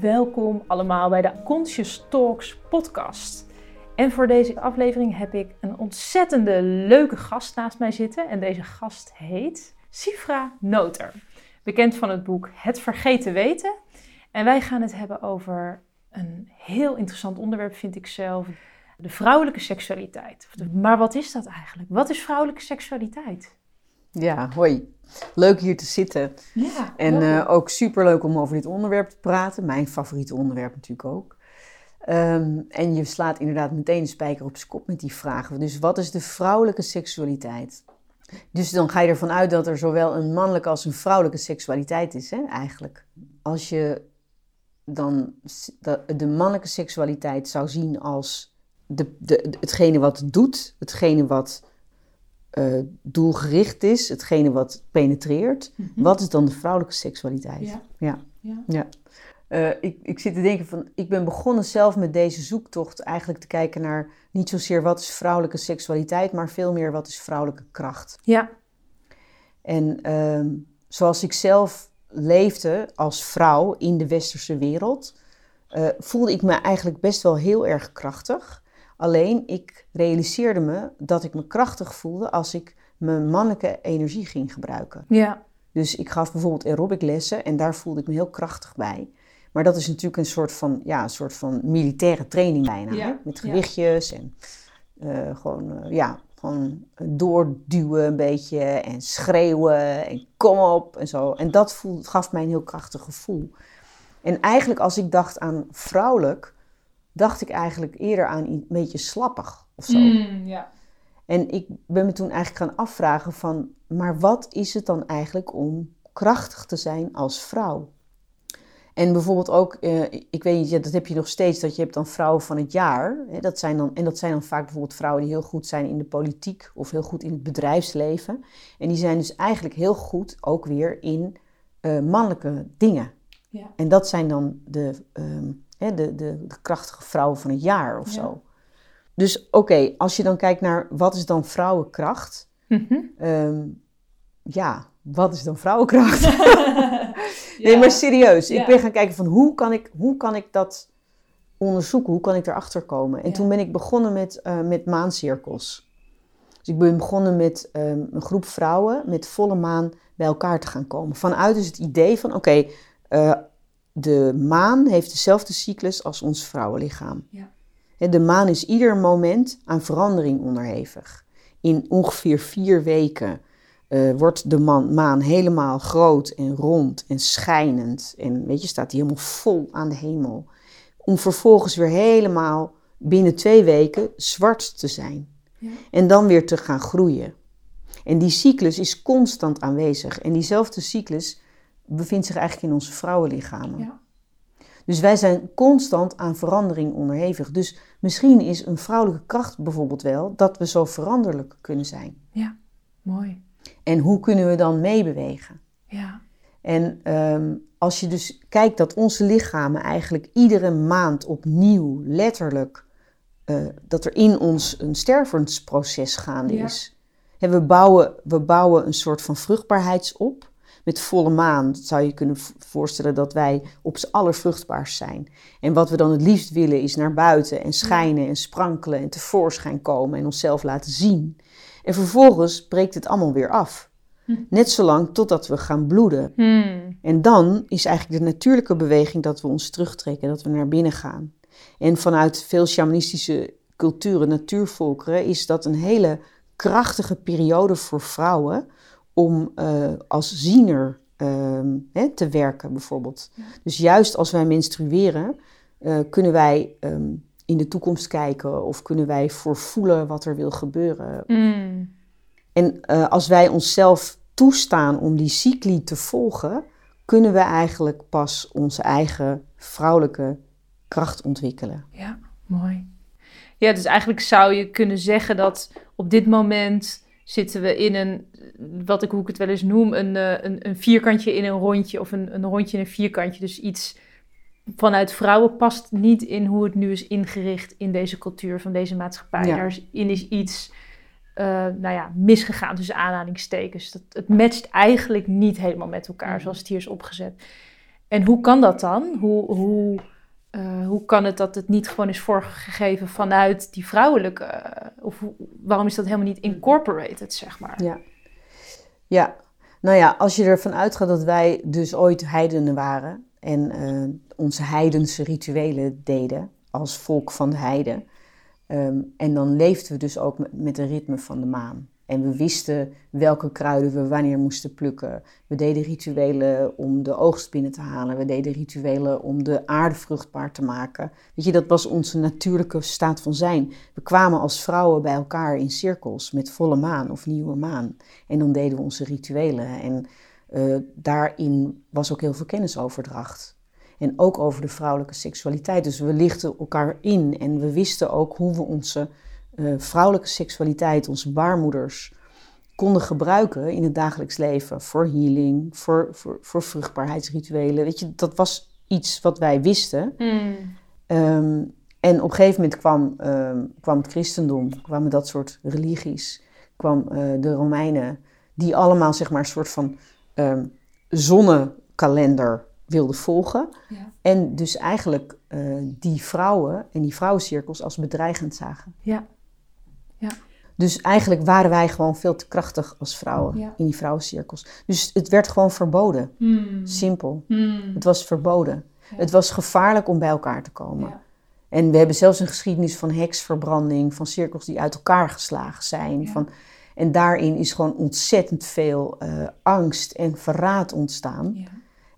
Welkom allemaal bij de Conscious Talks podcast. En voor deze aflevering heb ik een ontzettende leuke gast naast mij zitten. En deze gast heet Sifra Noter. Bekend van het boek Het Vergeten Weten. En wij gaan het hebben over een heel interessant onderwerp, vind ik zelf. De vrouwelijke seksualiteit. Maar wat is dat eigenlijk? Wat is vrouwelijke seksualiteit? Ja, hoi. Leuk hier te zitten. Ja, En uh, ook superleuk om over dit onderwerp te praten. Mijn favoriete onderwerp natuurlijk ook. Um, en je slaat inderdaad meteen de spijker op zijn kop met die vragen. Dus wat is de vrouwelijke seksualiteit? Dus dan ga je ervan uit dat er zowel een mannelijke als een vrouwelijke seksualiteit is, hè, eigenlijk. Als je dan de mannelijke seksualiteit zou zien als de, de, hetgene wat doet, hetgene wat uh, doelgericht is, hetgene wat penetreert. Mm -hmm. Wat is dan de vrouwelijke seksualiteit? Ja. ja. ja. ja. Uh, ik, ik zit te denken van, ik ben begonnen zelf met deze zoektocht eigenlijk te kijken naar niet zozeer wat is vrouwelijke seksualiteit, maar veel meer wat is vrouwelijke kracht. Ja. En uh, zoals ik zelf leefde als vrouw in de westerse wereld, uh, voelde ik me eigenlijk best wel heel erg krachtig. Alleen ik realiseerde me dat ik me krachtig voelde als ik mijn mannelijke energie ging gebruiken. Ja. Dus ik gaf bijvoorbeeld aerobic lessen en daar voelde ik me heel krachtig bij. Maar dat is natuurlijk een soort van, ja, een soort van militaire training bijna. Ja. Hè? Met gewichtjes en uh, gewoon, uh, ja, gewoon doorduwen een beetje en schreeuwen en kom op en zo. En dat voelde, gaf mij een heel krachtig gevoel. En eigenlijk als ik dacht aan vrouwelijk, dacht ik eigenlijk eerder aan een beetje slappig of zo. Mm, ja. En ik ben me toen eigenlijk gaan afvragen van, maar wat is het dan eigenlijk om krachtig te zijn als vrouw? En bijvoorbeeld ook, uh, ik weet niet, ja, dat heb je nog steeds, dat je hebt dan vrouwen van het jaar. Hè, dat zijn dan, en dat zijn dan vaak bijvoorbeeld vrouwen die heel goed zijn in de politiek of heel goed in het bedrijfsleven. En die zijn dus eigenlijk heel goed ook weer in uh, mannelijke dingen. Ja. En dat zijn dan de, um, hè, de, de, de, krachtige vrouwen van het jaar of Ja. zo. Dus oké, als je dan kijkt naar wat is dan vrouwenkracht? Mhm. Um, ja, wat is dan vrouwenkracht? Ja. Nee, maar serieus. Ja. Ik ben gaan kijken van hoe kan ik, hoe kan ik dat onderzoeken? Hoe kan ik erachter komen? En toen ben ik begonnen met, uh, met maancirkels. Dus ik ben begonnen met um, een groep vrouwen met volle maan bij elkaar te gaan komen. Vanuit dus het idee van oké, okay, uh, de maan heeft dezelfde cyclus als ons vrouwenlichaam. Ja. De maan is ieder moment aan verandering onderhevig. In ongeveer vier weken uh, wordt de man, maan helemaal groot en rond en schijnend. En weet je, staat hij helemaal vol aan de hemel. Om vervolgens weer helemaal binnen twee weken zwart te zijn. Ja. En dan weer te gaan groeien. En die cyclus is constant aanwezig. En diezelfde cyclus bevindt zich eigenlijk in onze vrouwenlichamen. Ja. Dus wij zijn constant aan verandering onderhevig. Dus misschien is een vrouwelijke kracht bijvoorbeeld wel dat we zo veranderlijk kunnen zijn. ja, mooi. En hoe kunnen we dan meebewegen? Ja, En um, als je dus kijkt dat onze lichamen eigenlijk iedere maand opnieuw, letterlijk, uh, dat er in ons een stervensproces gaande Ja. is. En we, bouwen, we bouwen een soort van vruchtbaarheidsop. Met volle maan zou je kunnen voorstellen dat wij op z'n allervruchtbaarst zijn. En wat we dan het liefst willen is naar buiten en schijnen en sprankelen en tevoorschijn komen en onszelf laten zien. En vervolgens breekt het allemaal weer af. Hm. Net zolang totdat we gaan bloeden. Hmm. En dan is eigenlijk de natuurlijke beweging dat we ons terugtrekken, dat we naar binnen gaan. En vanuit veel shamanistische culturen, natuurvolkeren, is dat een hele krachtige periode voor vrouwen om uh, als ziener uh, hè, te werken, bijvoorbeeld. Ja. Dus juist als wij menstrueren, uh, kunnen wij um, in de toekomst kijken of kunnen wij voorvoelen wat er wil gebeuren. Hmm. En uh, als wij onszelf toestaan om die cycli te volgen, kunnen we eigenlijk pas onze eigen vrouwelijke kracht ontwikkelen. Ja, mooi. Ja, dus eigenlijk zou je kunnen zeggen dat op dit moment zitten we in een, wat ik hoe ik het wel eens noem, een, eh, een, een vierkantje in een rondje of een, een rondje in een vierkantje. Dus iets vanuit vrouwen past niet in hoe het nu is ingericht in deze cultuur van deze maatschappij. Ja. Daarin is iets uh, nou ja, misgegaan tussen aanhalingstekens. Dat, het matcht eigenlijk niet helemaal met elkaar Mhm. zoals het hier is opgezet. En hoe kan dat dan? Hoe, hoe, eh, hoe kan het dat het niet gewoon is voorgegeven vanuit die vrouwelijke... eh, of hoe- waarom is dat helemaal niet incorporated, zeg maar? Ja. ja, nou ja, als je ervan uitgaat dat wij dus ooit heidenen waren en eh, onze heidense rituelen deden als volk van de heiden. ehm, en dan leefden we dus ook met, met de ritme van de maan. En we wisten welke kruiden we wanneer moesten plukken. We deden rituelen om de oogst binnen te halen. We deden rituelen om de aarde vruchtbaar te maken. Weet je, dat was onze natuurlijke staat van zijn. We kwamen als vrouwen bij elkaar in cirkels met volle maan of nieuwe maan. En dan deden we onze rituelen. En eh, daarin was ook heel veel kennisoverdracht. En ook over de vrouwelijke seksualiteit. Dus we lichten elkaar in en we wisten ook hoe we onze eh, vrouwelijke seksualiteit, onze baarmoeders, konden gebruiken in het dagelijks leven. Voor healing, voor, voor, voor vruchtbaarheidsrituelen. Weet je, dat was iets wat wij wisten. Hmm. Ehm, en op een gegeven moment kwam, ehm, kwam het christendom, kwamen dat soort religies, kwam eh, de Romeinen, die allemaal zeg maar een soort van ehm zonnekalender wilden volgen. Ja. En dus eigenlijk eh, die vrouwen en die vrouwencirkels als bedreigend zagen. Ja. Dus eigenlijk waren wij gewoon veel te krachtig als vrouwen Ja. in die vrouwencirkels. Dus het werd gewoon verboden. Hmm. Simpel. Hmm. Het was verboden. Ja. Het was gevaarlijk om bij elkaar te komen. Ja. En we hebben zelfs een geschiedenis van heksverbranding, van cirkels die uit elkaar geslagen zijn. Ja. Van, en daarin is gewoon ontzettend veel eh, angst en verraad ontstaan. Ja.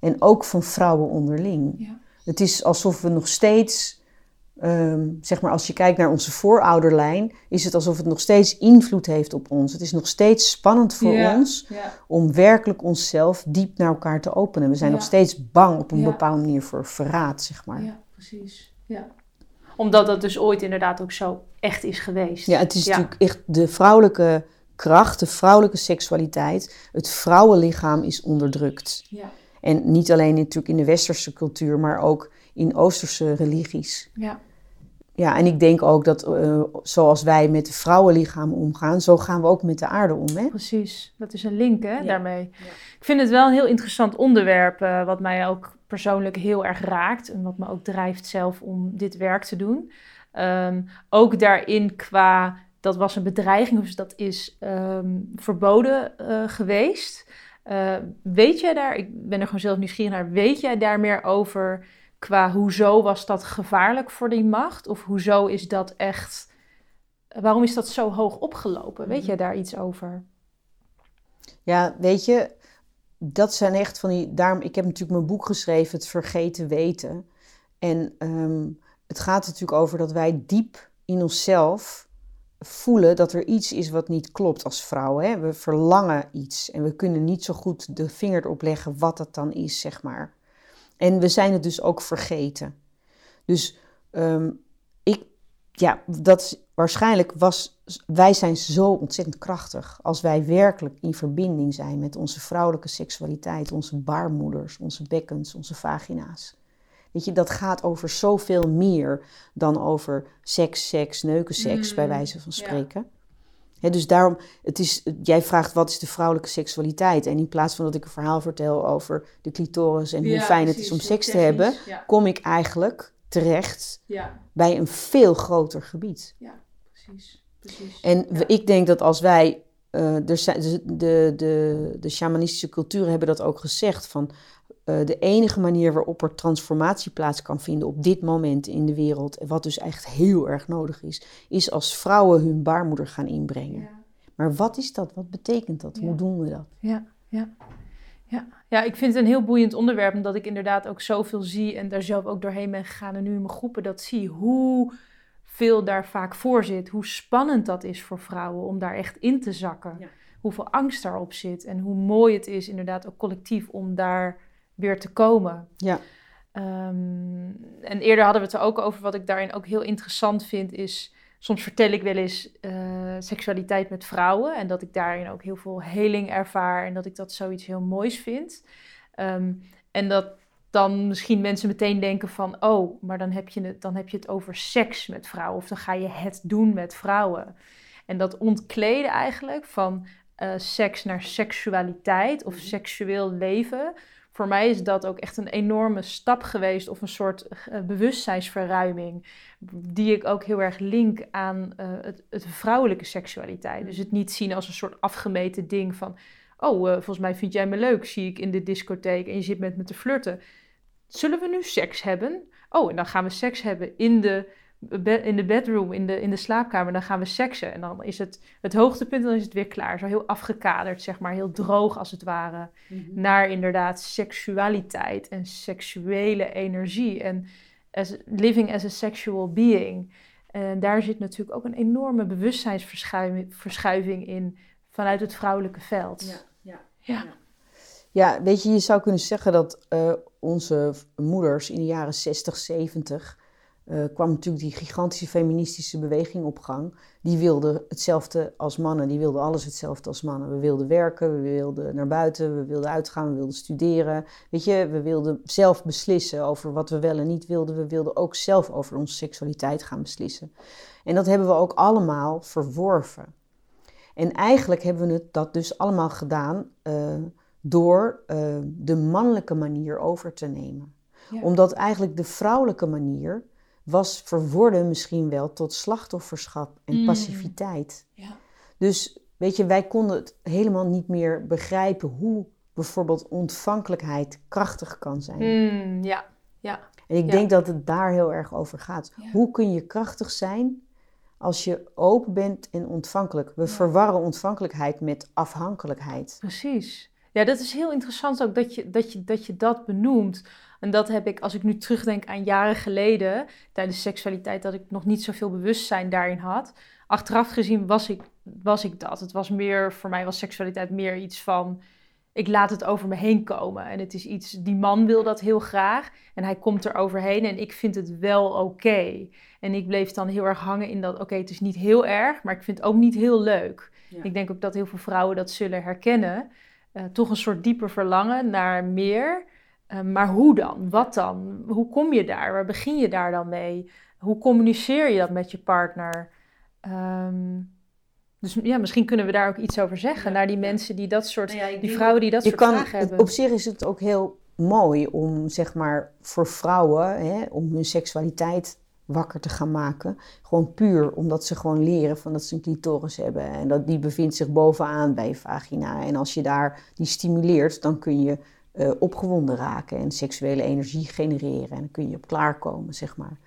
En ook van vrouwen onderling. Ja. Het is alsof we nog steeds, ehm, zeg maar als je kijkt naar onze voorouderlijn, is het alsof het nog steeds invloed heeft op ons. Het is nog steeds spannend voor Ja. ons Ja. om werkelijk onszelf diep naar elkaar te openen. We zijn Ja. nog steeds bang op een bepaalde manier voor verraad, zeg maar. Ja, precies. Ja. Omdat dat dus ooit inderdaad ook zo echt is geweest. Ja, het is natuurlijk echt de vrouwelijke kracht, de vrouwelijke seksualiteit. Het vrouwenlichaam is onderdrukt. Ja. En niet alleen natuurlijk in de westerse cultuur, maar ook in oosterse religies. Ja. Ja, en ik denk ook dat eh, zoals wij met de vrouwenlichaam omgaan, zo gaan we ook met de aarde om. Hè? Precies. Dat is een link, hè, Ja. daarmee. Ja. Ik vind het wel een heel interessant onderwerp, eh, wat mij ook persoonlijk heel erg raakt. En wat me ook drijft zelf om dit werk te doen. Ehm, ook daarin qua, dat was een bedreiging, dus dat is ehm, verboden eh, geweest. Weet jij daar, ik ben er gewoon zelf nieuwsgierig naar, weet jij daar meer over qua hoezo was dat gevaarlijk voor die macht? Of hoezo is dat echt, waarom is dat zo hoog opgelopen? Weet jij daar iets over? Ja, weet je, dat zijn echt van die. Daarom, ik heb natuurlijk mijn boek geschreven, Het Vergeten Weten. En ehm, het gaat natuurlijk over dat wij diep in onszelf voelen dat er iets is wat niet klopt als vrouwen. Hè? We verlangen iets en we kunnen niet zo goed de vinger erop leggen wat dat dan is, zeg maar. En we zijn het dus ook vergeten. Dus ehm, ik, ja, dat is, waarschijnlijk was, wij zijn zo ontzettend krachtig als wij werkelijk in verbinding zijn met onze vrouwelijke seksualiteit, onze baarmoeders, onze bekkens, onze vagina's. Weet je, dat gaat over zoveel meer dan over seks, seks, neuken, seks, Mm, bij wijze van ja. Dus daarom, het is, jij vraagt wat is de vrouwelijke seksualiteit? En in plaats van dat ik een verhaal vertel over de clitoris en hoe fijn het is om seks te hebben, Ja, kom ik eigenlijk terecht ja, bij een veel groter gebied. precies. precies. En ik denk dat als wij, eh, er de, de, de, de shamanistische culturen hebben dat ook gezegd, van eh, de enige manier waarop er transformatie plaats kan vinden op dit moment in de wereld, en wat dus echt heel erg nodig is, is als vrouwen hun baarmoeder gaan inbrengen. Ja. Maar wat is dat? Wat betekent dat? Ja. Hoe doen we dat? Ja, ja, ja. ja, ik vind het een heel boeiend onderwerp, omdat ik inderdaad ook zoveel zie en daar zelf ook doorheen ben gegaan en nu in mijn groepen dat zie, hoe veel daar vaak voor zit, hoe spannend dat is voor vrouwen om daar echt in te zakken, Ja. hoeveel angst daarop zit en hoe mooi het is inderdaad ook collectief om daar weer te komen. Ja. Ehm, en eerder hadden we het er ook over, wat ik daarin ook heel interessant vind, is soms vertel ik wel eens eh, seksualiteit met vrouwen en dat ik daarin ook heel veel heling ervaar en dat ik dat zoiets heel moois vind. Ehm, en dat dan misschien mensen meteen denken van, oh, maar dan heb, je het, dan heb je het over seks met vrouwen of dan ga je het doen met vrouwen. En dat ontkleden eigenlijk van eh, seks naar seksualiteit of seksueel leven voor mij is dat ook echt een enorme stap geweest of een soort uh, bewustzijnsverruiming. Die ik ook heel erg link aan uh, het, het, vrouwelijke seksualiteit. Dus het niet zien als een soort afgemeten ding van. Oh, uh, volgens mij vind jij me leuk, zie ik in de discotheek en je zit met me te flirten. Zullen we nu seks hebben? Oh, en dan gaan we seks hebben in de in de bedroom, in de, in de slaapkamer, dan gaan we seksen. En dan is het het hoogtepunt, dan is het weer klaar. Zo heel afgekaderd, zeg maar, heel droog als het ware. Mhm. Naar inderdaad seksualiteit en seksuele energie. En as, living as a sexual being. En daar zit natuurlijk ook een enorme bewustzijnsverschuiving in vanuit het vrouwelijke veld. Ja, ja, ja. ja. weet je, je zou kunnen zeggen dat uh, onze moeders in de jaren 60, 70 uh, kwam natuurlijk die gigantische feministische beweging op gang. Die wilden hetzelfde als mannen, die wilden alles hetzelfde als mannen. We wilden werken, we wilden naar buiten, we wilden uitgaan, we wilden studeren. Weet je, we wilden zelf beslissen over wat we wel en niet wilden. We wilden ook zelf over onze seksualiteit gaan beslissen. En dat hebben we ook allemaal verworven. En eigenlijk hebben we het, dat dus allemaal gedaan uh, door uh, de mannelijke manier over te nemen. Ja. Omdat eigenlijk de vrouwelijke manier was verworden misschien wel tot slachtofferschap en mm. passiviteit. Ja. Dus weet je, wij konden het helemaal niet meer begrijpen hoe bijvoorbeeld ontvankelijkheid krachtig kan zijn. Mm, ja, ja. En ik denk dat het daar heel erg over gaat. Hoe kun je krachtig zijn als je open bent en ontvankelijk? We verwarren ontvankelijkheid met afhankelijkheid. Precies. Ja, dat is heel interessant ook dat je dat, je, dat, je dat benoemt. En dat heb ik, als ik nu terugdenk aan jaren geleden, tijdens seksualiteit, dat ik nog niet zoveel bewustzijn daarin had. Achteraf gezien was ik, was ik dat. Het was meer, voor mij was seksualiteit meer iets van, ik laat het over me heen komen. En het is iets, die man wil dat heel graag en hij komt er overheen en ik vind het wel oké. En ik bleef dan heel erg hangen in dat, oké, het is niet heel erg, maar ik vind het ook niet heel leuk. Ik denk ook dat heel veel vrouwen dat zullen herkennen. Uh, toch een soort dieper verlangen naar meer. Ehm, maar hoe dan? Wat dan? Hoe kom je daar? Waar begin je daar dan mee? Hoe communiceer je dat met je partner? Ehm, dus ja, misschien kunnen we daar ook iets over zeggen naar die mensen die dat soort, nou die vrouwen die dat soort kan, vragen hebben. Op zich is het ook heel mooi om zeg maar voor vrouwen, hè, om hun seksualiteit wakker te gaan maken. Gewoon puur omdat ze gewoon leren van dat ze een clitoris hebben. En dat die bevindt zich bovenaan bij je vagina. En als je daar die stimuleert, dan kun je uh, opgewonden raken en seksuele energie genereren. En dan kun je op klaarkomen, zeg maar.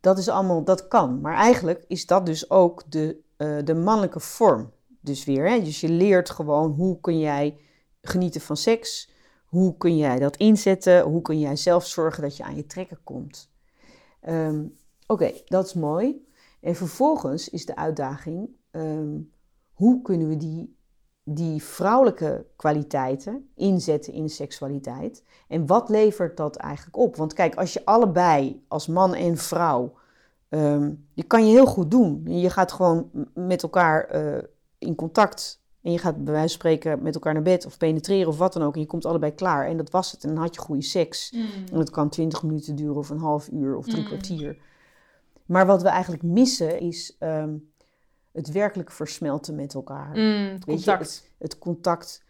Dat is allemaal, dat kan. Maar eigenlijk is dat dus ook de, uh, de mannelijke vorm. Dus weer, hè? dus je leert gewoon hoe kun jij genieten van seks. Hoe kun jij dat inzetten? Hoe kun jij zelf zorgen dat je aan je trekken komt? Um, Oké, dat is mooi. En vervolgens is de uitdaging: um, hoe kunnen we die die vrouwelijke kwaliteiten inzetten in seksualiteit. En wat levert dat eigenlijk op? Want kijk, als je allebei als man en vrouw, um, je kan je heel goed doen. Je gaat gewoon met elkaar uh, in contact en je gaat bij wijze van spreken met elkaar naar bed of penetreren of wat dan ook. En je komt allebei klaar. En dat was het. En dan had je goede seks. Mm. En dat kan 20 minuten duren of een half uur of drie mm. kwartier. Maar wat we eigenlijk missen is um, het werkelijk versmelten met elkaar. Mm, contact. Je, het, contact.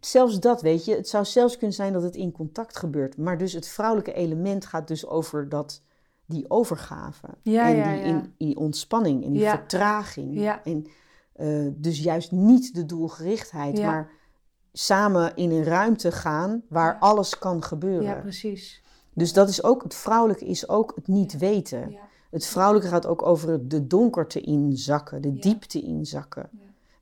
Zelfs dat, weet je. Het zou zelfs kunnen zijn dat het in contact gebeurt. Maar dus het vrouwelijke element gaat dus over dat, die overgave. Ja, en ja, die, In, die ontspanning en die vertraging. En uh, dus juist niet de doelgerichtheid, maar samen in een ruimte gaan waar alles kan gebeuren. Ja, precies. Dus dat is ook, het vrouwelijke is ook het niet weten. Het vrouwelijke gaat ook over de donkerte inzakken, de diepte inzakken.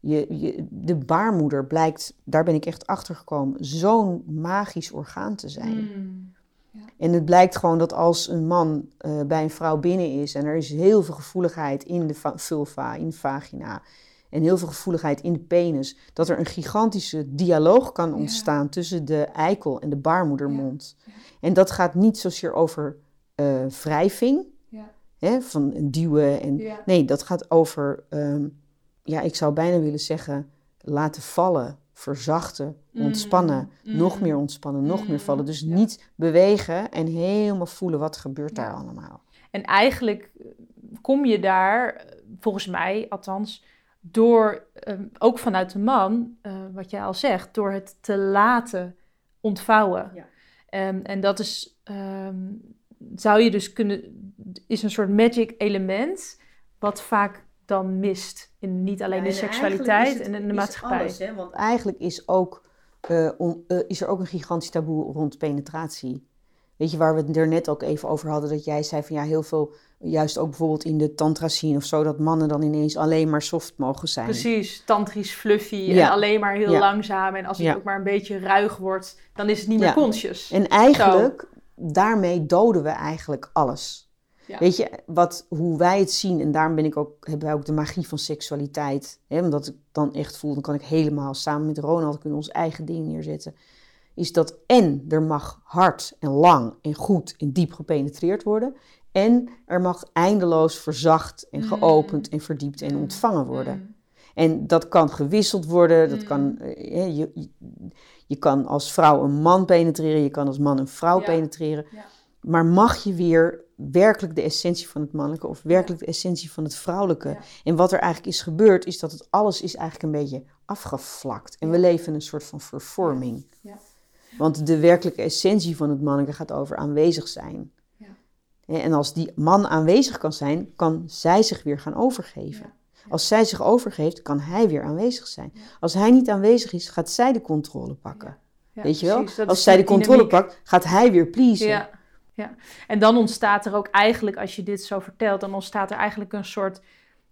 Je, je, de baarmoeder blijkt, daar ben ik echt achter gekomen, zo'n magisch orgaan te zijn. Mm. Ja. En het blijkt gewoon dat als een man uh, bij een vrouw binnen is en er is heel veel gevoeligheid in de vulva, in de vagina en heel veel gevoeligheid in de penis, dat er een gigantische dialoog kan ontstaan tussen de eikel en de baarmoedermond. Ja. En dat gaat niet zozeer over uh, wrijving, hè, van duwen. En, Nee, dat gaat over, um, ja, ik zou bijna willen zeggen, laten vallen, verzachten, mm. ontspannen, mm. nog meer ontspannen, nog meer mm. vallen. Dus niet bewegen en helemaal voelen wat gebeurt daar allemaal. En eigenlijk eh, kom je daar, volgens mij althans, door, um, ook vanuit de man, uh, wat jij al zegt, door het te laten ontvouwen. Ja. Ehm, en dat is, ehm, zou je dus kunnen, is een soort magic element, wat vaak dan mist in niet alleen Ja, de en seksualiteit en het- in de is maatschappij. alles, hè? Want eigenlijk is, ook, eh, on- eh, is er ook een gigantisch taboe rond penetratie. Weet je, waar we het er net ook even over hadden, dat jij zei van ja, heel veel, juist ook bijvoorbeeld in de tantra scene of zo, dat mannen dan ineens alleen maar soft mogen zijn. Precies, tantrisch, fluffy Ja. en alleen maar heel Ja. langzaam. En als het Ja. ook maar een beetje ruig wordt, dan is het niet meer Ja. conscious. En eigenlijk, daarmee doden we eigenlijk alles. Ja. Weet je, wat, hoe wij het zien, en daarom ben ik ook, hebben wij ook de magie van seksualiteit. Hè, omdat ik dan echt voel, dan kan ik helemaal samen met Ronald kunnen ons eigen ding neerzetten. Is dat en er mag hard en lang en goed en diep gepenetreerd worden. En er mag eindeloos verzacht en Mm. geopend en verdiept en Mm. ontvangen worden. Mm. En dat kan gewisseld worden. Dat kan, eh, je, je kan als vrouw een man penetreren, je kan als man een vrouw Ja. penetreren. Ja. Maar mag je weer werkelijk de essentie van het mannelijke of werkelijk de essentie van het vrouwelijke? En wat er eigenlijk is gebeurd, is dat het alles is eigenlijk een beetje afgevlakt. En we leven in een soort van vervorming. Ja. Want de werkelijke essentie van het mannelijke gaat over aanwezig zijn. En als die man aanwezig kan zijn, kan zij zich weer gaan overgeven. Als zij zich overgeeft, kan hij weer aanwezig zijn. Als hij niet aanwezig is, gaat zij de controle pakken. Ja, Weet je wel? precies, Als zij de dynamiek. controle pakt, gaat hij weer pleasen. Ja, ja. En dan ontstaat er ook eigenlijk, als je dit zo vertelt, dan ontstaat er eigenlijk een soort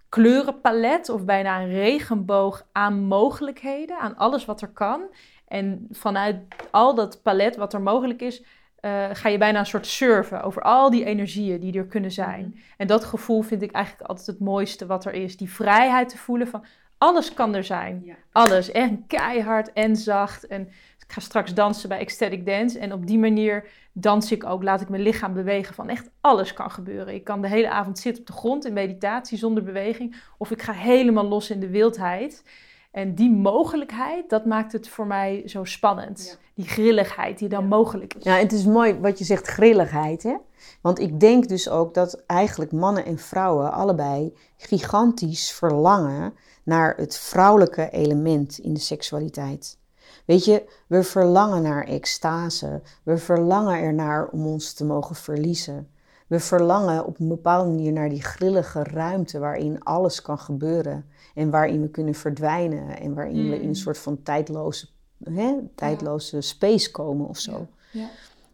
kleurenpalet of bijna een regenboog aan mogelijkheden, aan alles wat er kan. En vanuit al dat palet wat er mogelijk is, eh, ga je bijna een soort surfen over al die energieën die er kunnen zijn. Mhm. En dat gevoel vind ik eigenlijk altijd het mooiste wat er is. Die vrijheid te voelen van alles kan er zijn. Ja. Alles. En keihard en zacht. En ik ga straks dansen bij Ecstatic Dance. En op die manier dans ik ook, laat ik mijn lichaam bewegen van echt alles kan gebeuren. Ik kan de hele avond zitten op de grond in meditatie zonder beweging. Of ik ga helemaal los in de wildheid. En die mogelijkheid, dat maakt het voor mij zo spannend. Ja. Die grilligheid die dan Ja. mogelijk is. Ja, het is mooi wat je zegt, grilligheid. Hè? Want ik denk dus ook dat eigenlijk mannen en vrouwen allebei gigantisch verlangen naar het vrouwelijke element in de seksualiteit. Weet je, we verlangen naar extase. We verlangen ernaar om ons te mogen verliezen. We verlangen op een bepaalde manier naar die grillige ruimte waarin alles kan gebeuren. En waarin we kunnen verdwijnen. En waarin we in een soort van tijdloze, hè, tijdloze space komen of zo. Ja.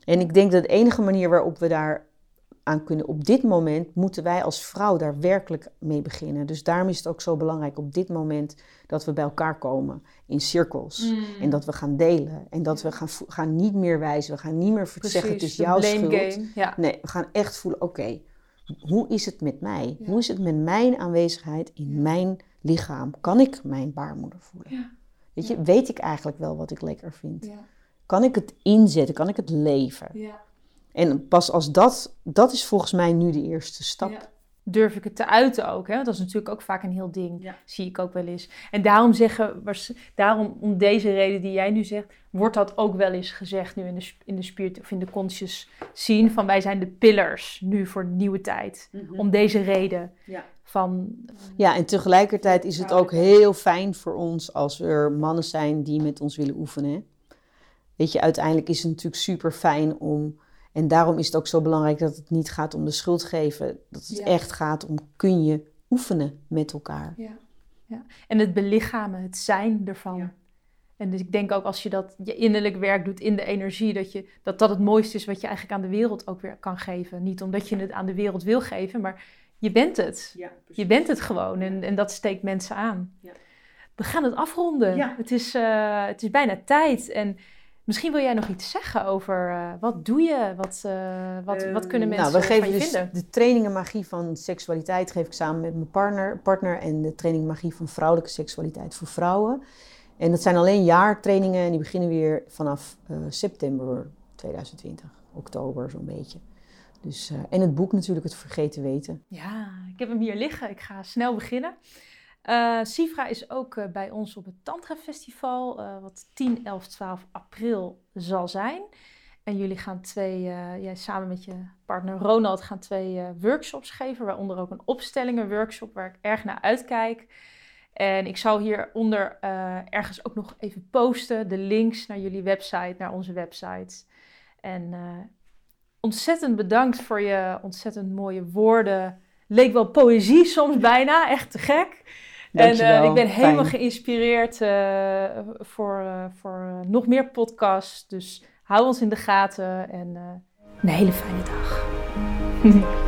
En ik denk dat de enige manier waarop we daar aan kunnen op dit moment, moeten wij als vrouw daar werkelijk mee beginnen. Dus daarom is het ook zo belangrijk op dit moment dat we bij elkaar komen in cirkels. Mm. En dat we gaan delen. En dat we gaan, gaan niet meer wijzen. We gaan niet meer zeggen het is jouw schuld. Ja. Nee, we gaan echt voelen, oké, hoe is het met mij? Ja. Hoe is het met mijn aanwezigheid in mijn lichaam? Kan ik mijn baarmoeder voelen? Ja. Weet je, weet ik eigenlijk wel wat ik lekker vind? Kan ik het inzetten? Kan ik het leven? Ja. En pas als dat, dat is volgens mij nu de eerste stap. Ja. Durf ik het te uiten ook? Hè? Want dat is natuurlijk ook vaak een heel ding. Ja. Zie ik ook wel eens. En daarom zeggen, daarom om deze reden die jij nu zegt, wordt dat ook wel eens gezegd nu in de, in de spirit of in de conscious scene. Van wij zijn de pillars nu voor de nieuwe tijd. Om deze reden. Ja. Van, Ja, en tegelijkertijd is het ook heel fijn voor ons als er mannen zijn die met ons willen oefenen. Weet je, uiteindelijk is het natuurlijk super fijn om. En daarom is het ook zo belangrijk dat het niet gaat om de schuld geven. Dat het Ja. echt gaat om kun je oefenen met elkaar. ja. Ja. En het belichamen, het zijn ervan. Ja. En dus ik denk ook als je dat je innerlijk werk doet in de energie, dat, je, dat dat het mooiste is wat je eigenlijk aan de wereld ook weer kan geven. Niet omdat je het aan de wereld wil geven, maar je bent het. Je bent het gewoon en, en dat steekt mensen aan. Ja. We gaan het afronden. Ja. Het, is, eh, het is bijna tijd. En misschien wil jij nog iets zeggen over eh, wat doe je? Wat, eh, wat, wat kunnen mensen nou, we geven dus vinden? de trainingen magie van seksualiteit geef ik samen met mijn partner, partner en de training magie van vrouwelijke seksualiteit voor vrouwen. En dat zijn alleen jaartrainingen en die beginnen weer vanaf eh, september 2020, oktober zo'n beetje. Dus, eh, en het boek natuurlijk, Het Vergeten Weten. Ja, ik heb hem hier liggen. Ik ga snel beginnen. Eh Sifra is ook eh, bij ons op het Tantra Festival, eh, wat 10, 11, 12 april zal zijn. En jullie gaan twee, jij samen met je partner Ronald, gaan twee workshops geven, waaronder ook een opstellingen workshop waar ik erg naar uitkijk. En ik zal hieronder uh, ergens ook nog even posten de links naar jullie website, naar onze website. En uh, ontzettend bedankt voor je ontzettend mooie woorden. Leek wel poëzie soms bijna, echt te gek. En uh, ik ben helemaal geïnspireerd voor, voor nog meer podcasts. Dus hou ons in de gaten en een hele fijne dag.